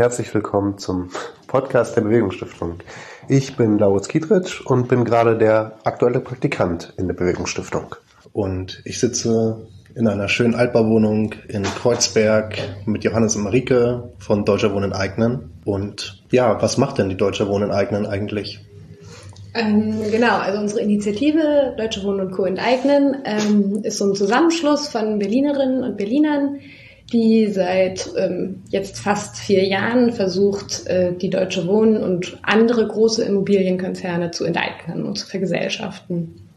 Herzlich willkommen zum Podcast der Bewegungsstiftung. Ich bin Lauritz Kietritsch und bin gerade der aktuelle Praktikant in der Bewegungsstiftung. Und ich sitze in einer schönen Altbauwohnung in Kreuzberg mit Johannes und Marike von Deutscher Wohnen Eignen. Und ja, was macht denn die Deutscher Wohnen Eignen eigentlich? Ähm, genau, also unsere Initiative Deutsche Wohnen und Co. enteignen ähm, ist so ein Zusammenschluss von Berlinerinnen und Berlinern, die seit ähm, jetzt fast vier Jahren versucht, äh, die Deutsche Wohnen und andere große Immobilienkonzerne zu enteignen und zu vergesellschaften.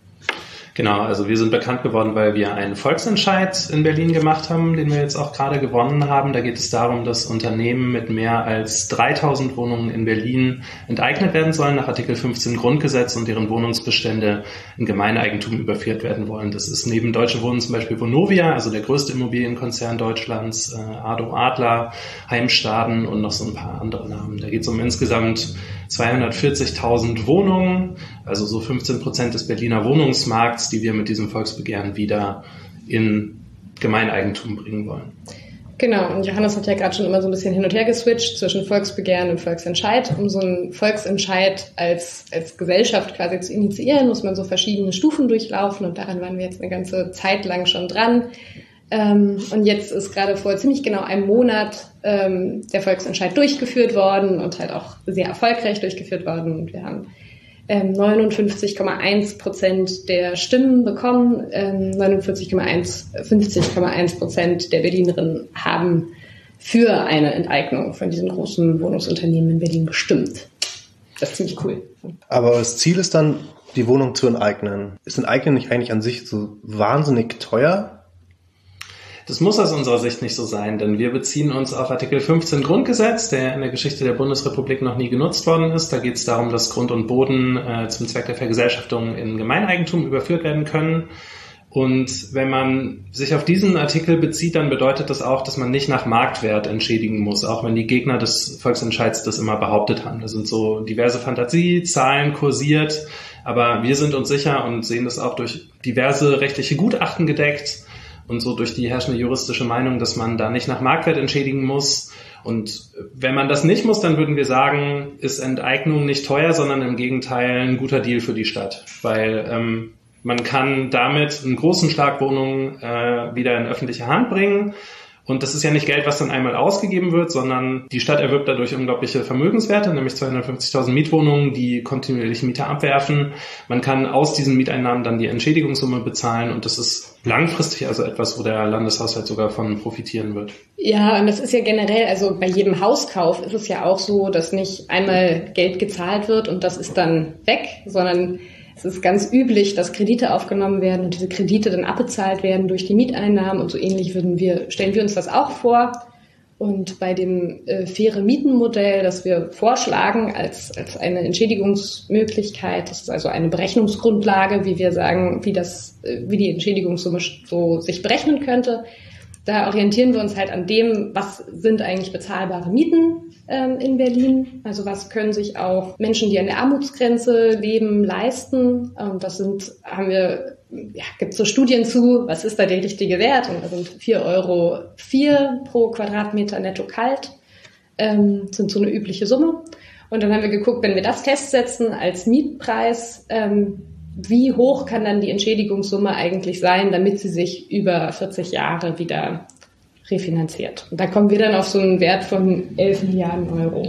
Genau, also wir sind bekannt geworden, weil wir einen Volksentscheid in Berlin gemacht haben, den wir jetzt auch gerade gewonnen haben. Da geht es darum, dass Unternehmen mit mehr als 3000 Wohnungen in Berlin enteignet werden sollen nach Artikel 15 Grundgesetz und deren Wohnungsbestände in Gemeineigentum überführt werden wollen. Das ist neben Deutsche Wohnen zum Beispiel Vonovia, also der größte Immobilienkonzern Deutschlands, äh, Ado Adler, Heimstaden und noch so ein paar andere Namen. Da geht es um insgesamt 240.000 Wohnungen, also so 15 Prozent des Berliner Wohnungsmarkts, die wir mit diesem Volksbegehren wieder in Gemeineigentum bringen wollen. Genau, und Johannes hat ja gerade schon immer so ein bisschen hin und her geswitcht zwischen Volksbegehren und Volksentscheid. Um so einen Volksentscheid als, als Gesellschaft quasi zu initiieren, muss man so verschiedene Stufen durchlaufen und daran waren wir jetzt eine ganze Zeit lang schon dran. Ähm, und jetzt ist gerade vor ziemlich genau einem Monat ähm, der Volksentscheid durchgeführt worden und halt auch sehr erfolgreich durchgeführt worden. Und wir haben ähm, 59,1 Prozent der Stimmen bekommen. Ähm, 49,1, 50,1 Prozent der Berlinerinnen haben für eine Enteignung von diesen großen Wohnungsunternehmen in Berlin gestimmt. Das ist ziemlich cool. Aber das Ziel ist dann, die Wohnung zu enteignen. Ist Enteignen nicht eigentlich an sich so wahnsinnig teuer? Das muss aus unserer Sicht nicht so sein, denn wir beziehen uns auf Artikel 15 Grundgesetz, der in der Geschichte der Bundesrepublik noch nie genutzt worden ist. Da geht es darum, dass Grund und Boden äh, zum Zweck der Vergesellschaftung in Gemeineigentum überführt werden können. Und wenn man sich auf diesen Artikel bezieht, dann bedeutet das auch, dass man nicht nach Marktwert entschädigen muss, auch wenn die Gegner des Volksentscheids das immer behauptet haben. Da sind so diverse Fantasiezahlen kursiert, aber wir sind uns sicher und sehen das auch durch diverse rechtliche Gutachten gedeckt, und so durch die herrschende juristische Meinung, dass man da nicht nach Marktwert entschädigen muss. Und wenn man das nicht muss, dann würden wir sagen, ist Enteignung nicht teuer, sondern im Gegenteil ein guter Deal für die Stadt, weil ähm, man kann damit einen großen Schlag Wohnungen äh, wieder in öffentliche Hand bringen und das ist ja nicht Geld, was dann einmal ausgegeben wird, sondern die Stadt erwirbt dadurch unglaubliche Vermögenswerte, nämlich 250.000 Mietwohnungen, die kontinuierlich Mieter abwerfen. Man kann aus diesen Mieteinnahmen dann die Entschädigungssumme bezahlen und das ist langfristig also etwas, wo der Landeshaushalt sogar von profitieren wird. Ja, und das ist ja generell, also bei jedem Hauskauf ist es ja auch so, dass nicht einmal Geld gezahlt wird und das ist dann weg, sondern es ist ganz üblich, dass Kredite aufgenommen werden und diese Kredite dann abbezahlt werden durch die Mieteinnahmen und so ähnlich würden wir, stellen wir uns das auch vor. Und bei dem äh, faire Mietenmodell, das wir vorschlagen als, als eine Entschädigungsmöglichkeit, das ist also eine Berechnungsgrundlage, wie wir sagen, wie das, äh, wie die Entschädigungssumme so sich berechnen könnte. Da orientieren wir uns halt an dem, was sind eigentlich bezahlbare Mieten ähm, in Berlin. Also was können sich auch Menschen, die an der Armutsgrenze leben, leisten. Und das sind, haben wir, ja, gibt so Studien zu, was ist da der richtige Wert? Und da sind 4,04 Euro pro Quadratmeter netto kalt, ähm, sind so eine übliche Summe. Und dann haben wir geguckt, wenn wir das festsetzen als Mietpreis, ähm, wie hoch kann dann die Entschädigungssumme eigentlich sein, damit sie sich über 40 Jahre wieder refinanziert. Und da kommen wir dann auf so einen Wert von 11 Milliarden Euro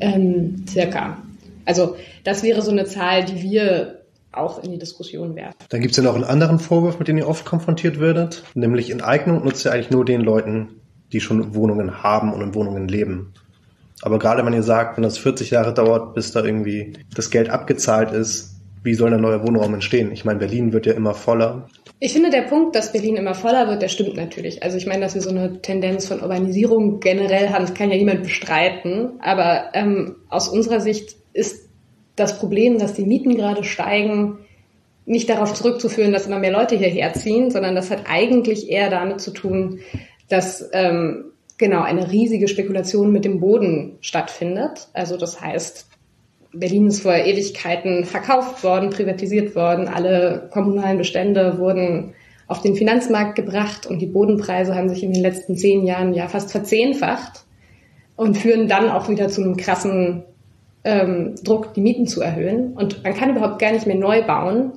ähm, circa. Also das wäre so eine Zahl, die wir auch in die Diskussion werfen. Dann gibt es ja noch einen anderen Vorwurf, mit dem ihr oft konfrontiert werdet, nämlich Enteignung nutzt ihr eigentlich nur den Leuten, die schon Wohnungen haben und in Wohnungen leben. Aber gerade wenn ihr sagt, wenn das 40 Jahre dauert, bis da irgendwie das Geld abgezahlt ist, wie soll ein neuer Wohnraum entstehen? Ich meine, Berlin wird ja immer voller. Ich finde, der Punkt, dass Berlin immer voller wird, der stimmt natürlich. Also ich meine, dass wir so eine Tendenz von Urbanisierung generell haben, das kann ja niemand bestreiten. Aber ähm, aus unserer Sicht ist das Problem, dass die Mieten gerade steigen, nicht darauf zurückzuführen, dass immer mehr Leute hierher ziehen, sondern das hat eigentlich eher damit zu tun, dass ähm, genau eine riesige Spekulation mit dem Boden stattfindet. Also das heißt, Berlin ist vor Ewigkeiten verkauft worden, privatisiert worden. Alle kommunalen Bestände wurden auf den Finanzmarkt gebracht und die Bodenpreise haben sich in den letzten zehn Jahren ja fast verzehnfacht. und führen dann auch wieder zu einem krassen ähm, Druck, die Mieten zu erhöhen. Und man kann überhaupt gar nicht mehr neu bauen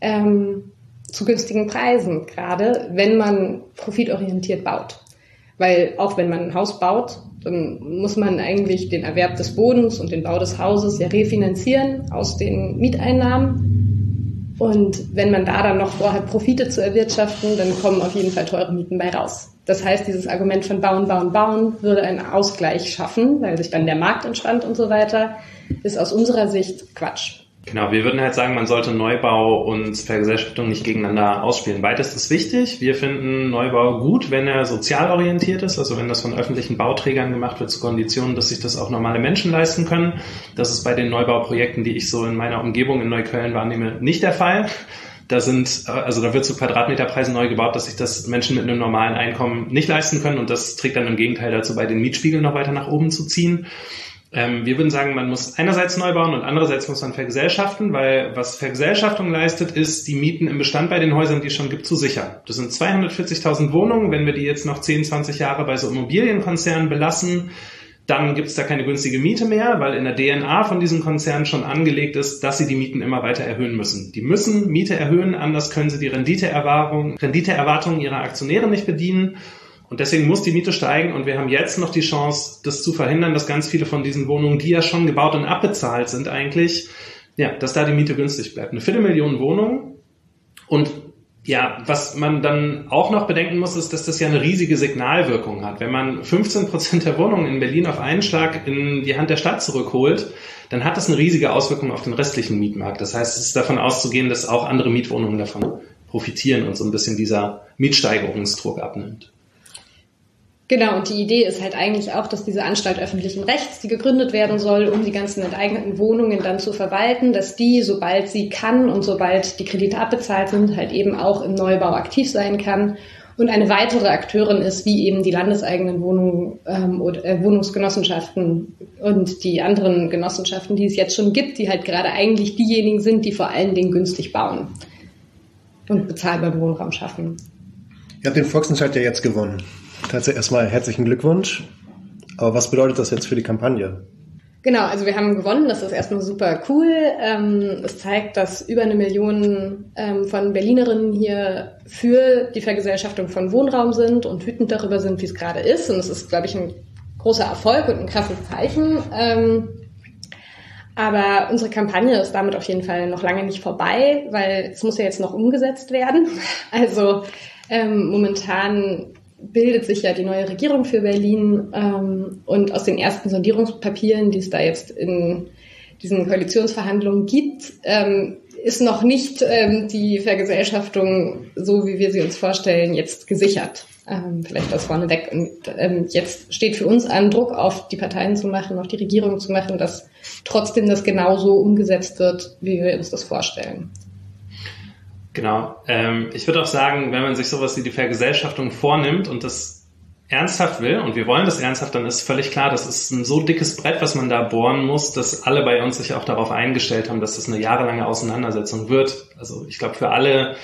ähm, zu günstigen Preisen, gerade wenn man profitorientiert baut. Weil auch wenn man ein Haus baut, dann muss man eigentlich den Erwerb des Bodens und den Bau des Hauses ja refinanzieren aus den Mieteinnahmen. Und wenn man da dann noch vorhat, Profite zu erwirtschaften, dann kommen auf jeden Fall teure Mieten bei raus. Das heißt, dieses Argument von bauen, bauen, bauen würde einen Ausgleich schaffen, weil sich dann der Markt entspannt und so weiter, ist aus unserer Sicht Quatsch. Genau, wir würden halt sagen, man sollte Neubau und Vergesellschaftung nicht gegeneinander ausspielen. Beides ist wichtig. Wir finden Neubau gut, wenn er sozial orientiert ist, also wenn das von öffentlichen Bauträgern gemacht wird zu Konditionen, dass sich das auch normale Menschen leisten können. Das ist bei den Neubauprojekten, die ich so in meiner Umgebung in Neukölln wahrnehme, nicht der Fall. Da sind, also da wird zu Quadratmeterpreisen neu gebaut, dass sich das Menschen mit einem normalen Einkommen nicht leisten können und das trägt dann im Gegenteil dazu bei, den Mietspiegel noch weiter nach oben zu ziehen. Ähm, wir würden sagen, man muss einerseits neu bauen und andererseits muss man vergesellschaften, weil was Vergesellschaftung leistet, ist, die Mieten im Bestand bei den Häusern, die es schon gibt, zu sichern. Das sind 240.000 Wohnungen. Wenn wir die jetzt noch 10, 20 Jahre bei so Immobilienkonzernen belassen, dann gibt es da keine günstige Miete mehr, weil in der DNA von diesen Konzernen schon angelegt ist, dass sie die Mieten immer weiter erhöhen müssen. Die müssen Miete erhöhen, anders können sie die Renditeerwartung, Renditeerwartungen ihrer Aktionäre nicht bedienen. Und deswegen muss die Miete steigen und wir haben jetzt noch die Chance, das zu verhindern, dass ganz viele von diesen Wohnungen, die ja schon gebaut und abbezahlt sind eigentlich, ja, dass da die Miete günstig bleibt. Eine Viertelmillion Wohnungen und ja, was man dann auch noch bedenken muss, ist, dass das ja eine riesige Signalwirkung hat. Wenn man 15 Prozent der Wohnungen in Berlin auf einen Schlag in die Hand der Stadt zurückholt, dann hat das eine riesige Auswirkung auf den restlichen Mietmarkt. Das heißt, es ist davon auszugehen, dass auch andere Mietwohnungen davon profitieren und so ein bisschen dieser Mietsteigerungsdruck abnimmt. Genau, und die Idee ist halt eigentlich auch, dass diese Anstalt öffentlichen Rechts, die gegründet werden soll, um die ganzen enteigneten Wohnungen dann zu verwalten, dass die, sobald sie kann und sobald die Kredite abbezahlt sind, halt eben auch im Neubau aktiv sein kann und eine weitere Akteurin ist, wie eben die landeseigenen Wohnungen ähm, oder äh, Wohnungsgenossenschaften und die anderen Genossenschaften, die es jetzt schon gibt, die halt gerade eigentlich diejenigen sind, die vor allen Dingen günstig bauen und bezahlbar Wohnraum schaffen. Ihr habt den Volksentscheid ja jetzt gewonnen. Tatsächlich erstmal herzlichen Glückwunsch. Aber was bedeutet das jetzt für die Kampagne? Genau, also wir haben gewonnen, das ist erstmal super cool. Ähm, es zeigt, dass über eine Million ähm, von Berlinerinnen hier für die Vergesellschaftung von Wohnraum sind und wütend darüber sind, wie es gerade ist. Und es ist, glaube ich, ein großer Erfolg und ein krasses Zeichen. Ähm, aber unsere Kampagne ist damit auf jeden Fall noch lange nicht vorbei, weil es muss ja jetzt noch umgesetzt werden. Also ähm, momentan bildet sich ja die neue Regierung für Berlin ähm, und aus den ersten Sondierungspapieren, die es da jetzt in diesen Koalitionsverhandlungen gibt, ähm, ist noch nicht ähm, die Vergesellschaftung, so wie wir sie uns vorstellen, jetzt gesichert. Ähm, vielleicht das vorneweg. Und ähm, jetzt steht für uns an, Druck auf die Parteien zu machen, auf die Regierung zu machen, dass trotzdem das genauso umgesetzt wird, wie wir uns das vorstellen. Genau. Ähm, ich würde auch sagen, wenn man sich sowas wie die Vergesellschaftung vornimmt und das ernsthaft will, und wir wollen das ernsthaft, dann ist völlig klar, das ist ein so dickes Brett, was man da bohren muss, dass alle bei uns sich auch darauf eingestellt haben, dass das eine jahrelange Auseinandersetzung wird. Also ich glaube, für alle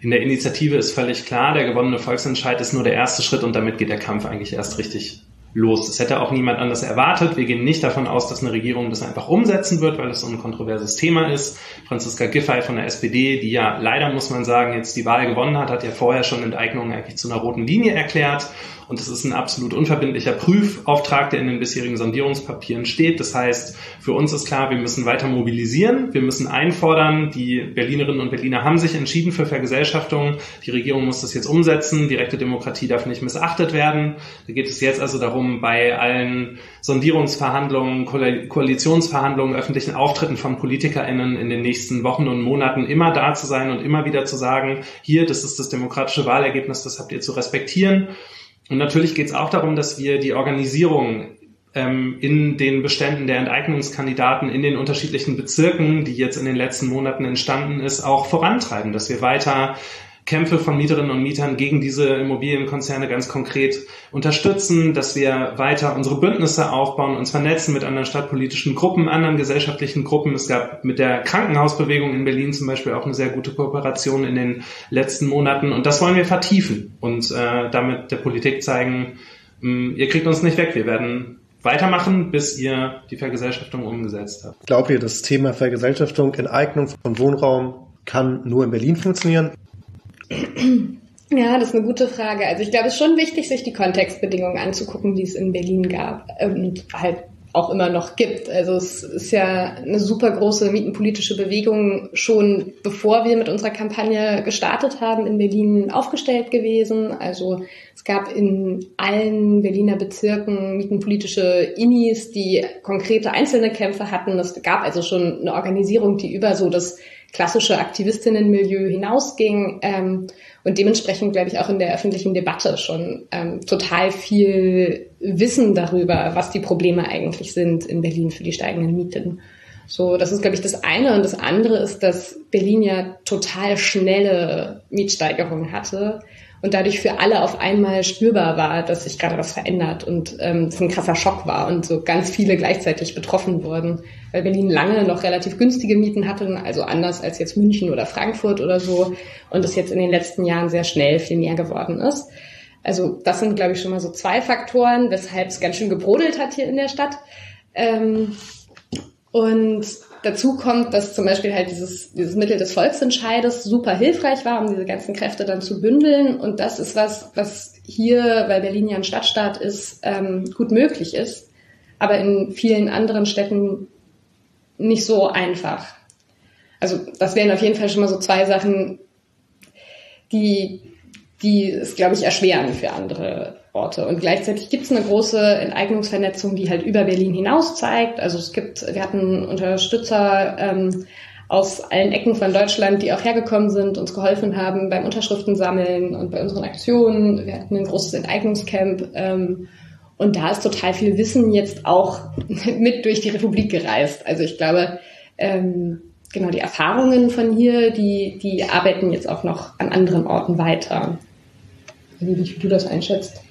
in der Initiative ist völlig klar, der gewonnene Volksentscheid ist nur der erste Schritt und damit geht der Kampf eigentlich erst richtig los. Das hätte auch niemand anders erwartet. Wir gehen nicht davon aus, dass eine Regierung das einfach umsetzen wird, weil es so ein kontroverses Thema ist. Franziska Giffey von der SPD, die ja leider, muss man sagen, jetzt die Wahl gewonnen hat, hat ja vorher schon Enteignungen eigentlich zu einer roten Linie erklärt. Und es ist ein absolut unverbindlicher Prüfauftrag, der in den bisherigen Sondierungspapieren steht. Das heißt, für uns ist klar, wir müssen weiter mobilisieren. Wir müssen einfordern. Die Berlinerinnen und Berliner haben sich entschieden für Vergesellschaftung. Die Regierung muss das jetzt umsetzen. Direkte Demokratie darf nicht missachtet werden. Da geht es jetzt also darum, bei allen Sondierungsverhandlungen, Koalitionsverhandlungen, öffentlichen Auftritten von PolitikerInnen in den nächsten Wochen und Monaten immer da zu sein und immer wieder zu sagen, hier, das ist das demokratische Wahlergebnis, das habt ihr zu respektieren. Und natürlich geht es auch darum, dass wir die Organisierung ähm, in den Beständen der Enteignungskandidaten in den unterschiedlichen Bezirken, die jetzt in den letzten Monaten entstanden ist, auch vorantreiben, dass wir weiter Kämpfe von Mieterinnen und Mietern gegen diese Immobilienkonzerne ganz konkret unterstützen, dass wir weiter unsere Bündnisse aufbauen, uns vernetzen mit anderen stadtpolitischen Gruppen, anderen gesellschaftlichen Gruppen. Es gab mit der Krankenhausbewegung in Berlin zum Beispiel auch eine sehr gute Kooperation in den letzten Monaten und das wollen wir vertiefen und äh, damit der Politik zeigen, mh, ihr kriegt uns nicht weg, wir werden weitermachen, bis ihr die Vergesellschaftung umgesetzt habt. Glaubt ihr, das Thema Vergesellschaftung, Enteignung von Wohnraum kann nur in Berlin funktionieren? Ja, das ist eine gute Frage. Also ich glaube, es ist schon wichtig, sich die Kontextbedingungen anzugucken, die es in Berlin gab und halt auch immer noch gibt. Also es ist ja eine super große mietenpolitische Bewegung schon bevor wir mit unserer Kampagne gestartet haben in Berlin aufgestellt gewesen. Also es gab in allen Berliner Bezirken mietenpolitische Inis, die konkrete einzelne Kämpfe hatten. Es gab also schon eine Organisierung, die über so das klassische Aktivistinnenmilieu hinausging ähm, und dementsprechend, glaube ich, auch in der öffentlichen Debatte schon ähm, total viel Wissen darüber, was die Probleme eigentlich sind in Berlin für die steigenden Mieten. So, das ist, glaube ich, das eine. Und das andere ist, dass Berlin ja total schnelle Mietsteigerungen hatte und dadurch für alle auf einmal spürbar war, dass sich gerade was verändert und ähm, es ein krasser Schock war und so ganz viele gleichzeitig betroffen wurden, weil Berlin lange noch relativ günstige Mieten hatte, also anders als jetzt München oder Frankfurt oder so und es jetzt in den letzten Jahren sehr schnell viel mehr geworden ist. Also das sind, glaube ich, schon mal so zwei Faktoren, weshalb es ganz schön gebrodelt hat hier in der Stadt. Ähm, und Dazu kommt, dass zum Beispiel halt dieses, dieses Mittel des Volksentscheides super hilfreich war, um diese ganzen Kräfte dann zu bündeln. Und das ist was, was hier, weil Berlin ja ein Stadtstaat ist, ähm, gut möglich ist, aber in vielen anderen Städten nicht so einfach. Also das wären auf jeden Fall schon mal so zwei Sachen, die, die es, glaube ich, erschweren für andere Orte. Und gleichzeitig gibt es eine große Enteignungsvernetzung, die halt über Berlin hinaus zeigt. Also es gibt, wir hatten Unterstützer ähm, aus allen Ecken von Deutschland, die auch hergekommen sind, uns geholfen haben beim Unterschriften sammeln und bei unseren Aktionen. Wir hatten ein großes Enteignungscamp. Ähm, und da ist total viel Wissen jetzt auch mit durch die Republik gereist. Also ich glaube, ähm, genau die Erfahrungen von hier, die, die arbeiten jetzt auch noch an anderen Orten weiter. Wie, wie du das einschätzt.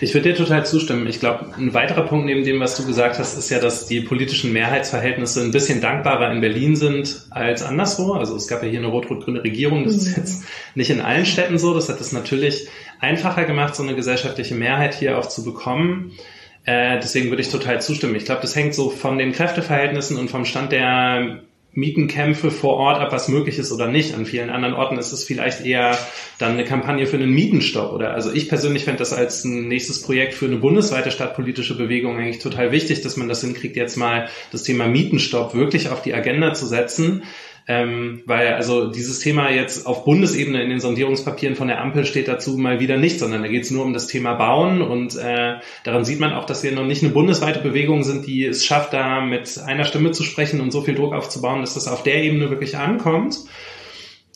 Ich würde dir total zustimmen. Ich glaube, ein weiterer Punkt neben dem, was du gesagt hast, ist ja, dass die politischen Mehrheitsverhältnisse ein bisschen dankbarer in Berlin sind als anderswo. Also es gab ja hier eine rot-rot-grüne Regierung. Das ist mhm. jetzt nicht in allen Städten so. Das hat es natürlich einfacher gemacht, so eine gesellschaftliche Mehrheit hier auch zu bekommen. Äh, deswegen würde ich total zustimmen. Ich glaube, das hängt so von den Kräfteverhältnissen und vom Stand der Mietenkämpfe vor Ort ab, was möglich ist oder nicht. An vielen anderen Orten ist es vielleicht eher dann eine Kampagne für einen Mietenstopp oder also ich persönlich fände das als ein nächstes Projekt für eine bundesweite stadtpolitische Bewegung eigentlich total wichtig, dass man das hinkriegt, jetzt mal das Thema Mietenstopp wirklich auf die Agenda zu setzen ähm, weil also dieses Thema jetzt auf Bundesebene in den Sondierungspapieren von der Ampel steht dazu mal wieder nicht, sondern da geht es nur um das Thema Bauen und äh, daran sieht man auch, dass wir noch nicht eine bundesweite Bewegung sind, die es schafft, da mit einer Stimme zu sprechen und so viel Druck aufzubauen, dass das auf der Ebene wirklich ankommt.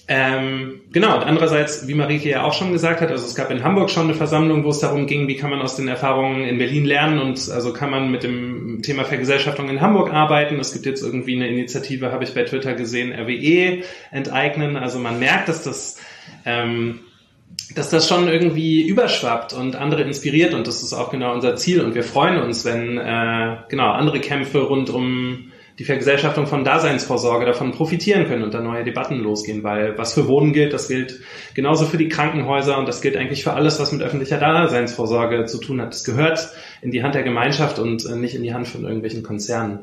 Ähm, genau, und andererseits, wie Marike ja auch schon gesagt hat, also es gab in Hamburg schon eine Versammlung, wo es darum ging, wie kann man aus den Erfahrungen in Berlin lernen und also kann man mit dem Thema Vergesellschaftung in Hamburg arbeiten. Es gibt jetzt irgendwie eine Initiative, habe ich bei Twitter gesehen, RWE enteignen. Also man merkt, dass das ähm, dass das schon irgendwie überschwappt und andere inspiriert und das ist auch genau unser Ziel und wir freuen uns, wenn äh, genau andere Kämpfe rund um die Vergesellschaftung von Daseinsvorsorge davon profitieren können und da neue Debatten losgehen, weil was für Wohnen gilt, das gilt genauso für die Krankenhäuser und das gilt eigentlich für alles, was mit öffentlicher Daseinsvorsorge zu tun hat. Das gehört in die Hand der Gemeinschaft und äh, nicht in die Hand von irgendwelchen Konzernen.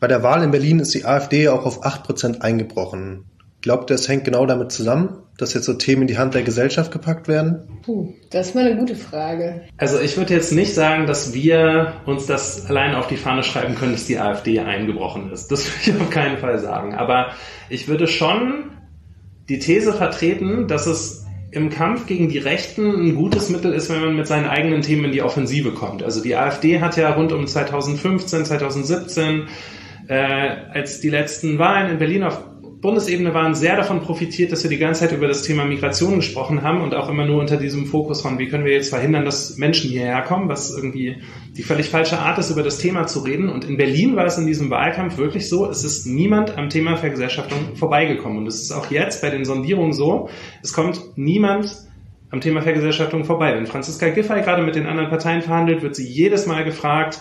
Bei der Wahl in Berlin ist die AfD auch auf 8% eingebrochen. Glaubt ihr, es hängt genau damit zusammen, dass jetzt so Themen in die Hand der Gesellschaft gepackt werden? Puh, das ist mal eine gute Frage. Also ich würde jetzt nicht sagen, dass wir uns das allein auf die Fahne schreiben können, dass die AfD eingebrochen ist. Das würde ich auf keinen Fall sagen. Aber ich würde schon die These vertreten, dass es im Kampf gegen die Rechten ein gutes Mittel ist, wenn man mit seinen eigenen Themen in die Offensive kommt. Also die AfD hat ja rund um 2015, 2017, äh, als die letzten Wahlen in Berlin auf Bundesebene waren, sehr davon profitiert, dass wir die ganze Zeit über das Thema Migration gesprochen haben und auch immer nur unter diesem Fokus von, wie können wir jetzt verhindern, dass Menschen hierher kommen, was irgendwie die völlig falsche Art ist, über das Thema zu reden. Und in Berlin war es in diesem Wahlkampf wirklich so, es ist niemand am Thema Vergesellschaftung vorbeigekommen. Und es ist auch jetzt bei den Sondierungen so, es kommt niemand am Thema Vergesellschaftung vorbei. Wenn Franziska Giffey gerade mit den anderen Parteien verhandelt, wird sie jedes Mal gefragt,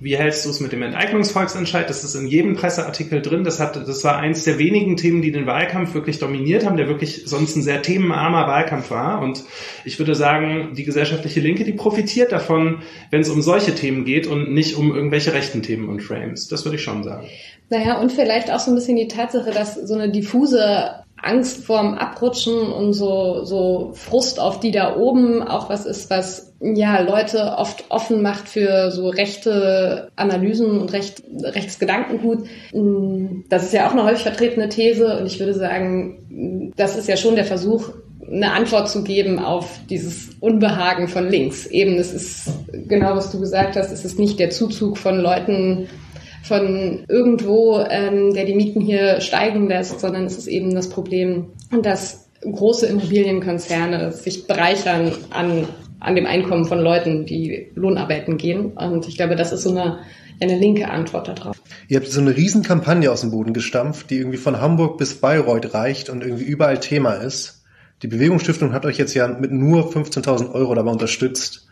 Wie hältst du es mit dem Enteignungsvolksentscheid? Das ist in jedem Presseartikel drin. Das hat, das war eins der wenigen Themen, die den Wahlkampf wirklich dominiert haben, der wirklich sonst ein sehr themenarmer Wahlkampf war. Und ich würde sagen, die gesellschaftliche Linke, die profitiert davon, wenn es um solche Themen geht und nicht um irgendwelche rechten Themen und Frames. Das würde ich schon sagen. Naja, und vielleicht auch so ein bisschen die Tatsache, dass so eine diffuse Angst vorm Abrutschen und so, so Frust auf die da oben auch was ist, was ja Leute oft offen macht für so rechte Analysen und recht, rechtes Gedankengut. Das ist ja auch eine häufig vertretene These und ich würde sagen, das ist ja schon der Versuch, eine Antwort zu geben auf dieses Unbehagen von links. Eben, es ist genau, was du gesagt hast, es ist nicht der Zuzug von Leuten, von irgendwo, ähm, der die Mieten hier steigen lässt, sondern es ist eben das Problem, dass große Immobilienkonzerne sich bereichern an, an dem Einkommen von Leuten, die Lohnarbeiten gehen. Und ich glaube, das ist so eine, eine linke Antwort darauf. Ihr habt so eine Riesenkampagne aus dem Boden gestampft, die irgendwie von Hamburg bis Bayreuth reicht und irgendwie überall Thema ist. Die Bewegungsstiftung hat euch jetzt ja mit nur 15.000 Euro dabei unterstützt.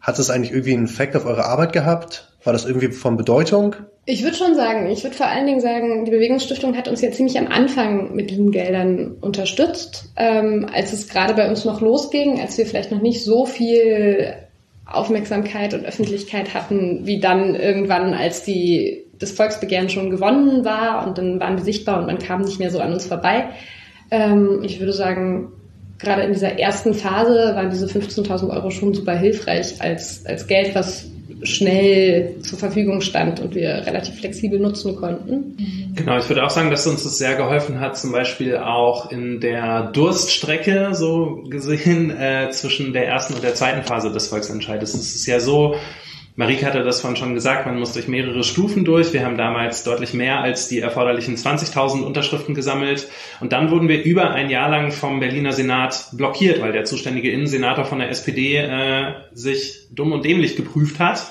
Hat das eigentlich irgendwie einen Effekt auf eure Arbeit gehabt? War das irgendwie von Bedeutung? Ich würde schon sagen, ich würde vor allen Dingen sagen, die Bewegungsstiftung hat uns ja ziemlich am Anfang mit diesen Geldern unterstützt, ähm, als es gerade bei uns noch losging, als wir vielleicht noch nicht so viel Aufmerksamkeit und Öffentlichkeit hatten, wie dann irgendwann, als die, das Volksbegehren schon gewonnen war und dann waren wir sichtbar und man kam nicht mehr so an uns vorbei. Ähm, ich würde sagen, gerade in dieser ersten Phase waren diese 15.000 Euro schon super hilfreich als, als Geld, was schnell zur Verfügung stand und wir relativ flexibel nutzen konnten. Genau, ich würde auch sagen, dass uns das sehr geholfen hat, zum Beispiel auch in der Durststrecke so gesehen äh, zwischen der ersten und der zweiten Phase des Volksentscheides. Es ist ja so, Marike hatte das vorhin schon gesagt, man muss durch mehrere Stufen durch. Wir haben damals deutlich mehr als die erforderlichen 20.000 Unterschriften gesammelt. Und dann wurden wir über ein Jahr lang vom Berliner Senat blockiert, weil der zuständige Innensenator von der SPD äh, sich dumm und dämlich geprüft hat.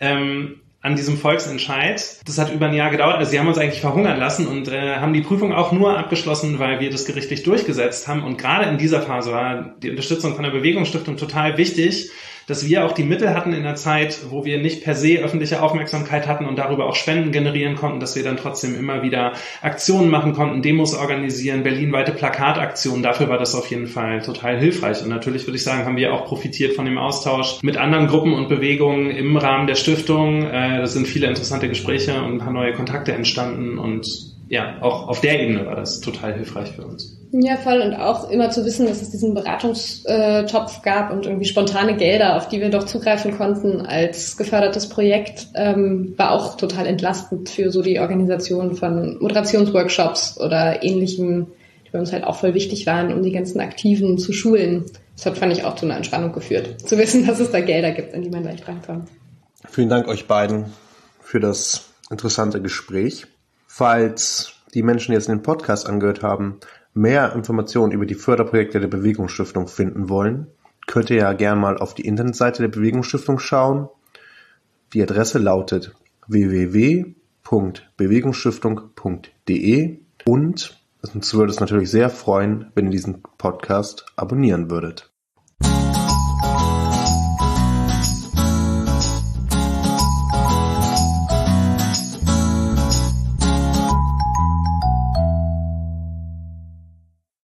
Ähm, an diesem Volksentscheid. Das hat über ein Jahr gedauert. Also sie haben uns eigentlich verhungern lassen und äh, haben die Prüfung auch nur abgeschlossen, weil wir das gerichtlich durchgesetzt haben. Und gerade in dieser Phase war die Unterstützung von der Bewegungsstiftung total wichtig, dass wir auch die Mittel hatten in der Zeit, wo wir nicht per se öffentliche Aufmerksamkeit hatten und darüber auch Spenden generieren konnten, dass wir dann trotzdem immer wieder Aktionen machen konnten, Demos organisieren, berlinweite Plakataktionen. Dafür war das auf jeden Fall total hilfreich. Und natürlich würde ich sagen, haben wir auch profitiert von dem Austausch mit anderen Gruppen und Bewegungen im Rahmen der Stiftung. Äh, sind viele interessante Gespräche und ein paar neue Kontakte entstanden und ja, auch auf der Ebene war das total hilfreich für uns. Ja, voll. Und auch immer zu wissen, dass es diesen Beratungstopf gab und irgendwie spontane Gelder, auf die wir doch zugreifen konnten als gefördertes Projekt, ähm, war auch total entlastend für so die Organisation von Moderationsworkshops oder ähnlichem, die bei uns halt auch voll wichtig waren, um die ganzen Aktiven zu schulen. Das hat, fand ich, auch zu einer Entspannung geführt, zu wissen, dass es da Gelder gibt, an die man leicht rankommt. Vielen Dank euch beiden für das interessante Gespräch. Falls die Menschen jetzt den Podcast angehört haben, mehr Informationen über die Förderprojekte der Bewegungsstiftung finden wollen, könnt ihr ja gern mal auf die Internetseite der Bewegungsstiftung schauen. Die Adresse lautet www.bewegungsstiftung.de und uns würde es natürlich sehr freuen, wenn ihr diesen Podcast abonnieren würdet.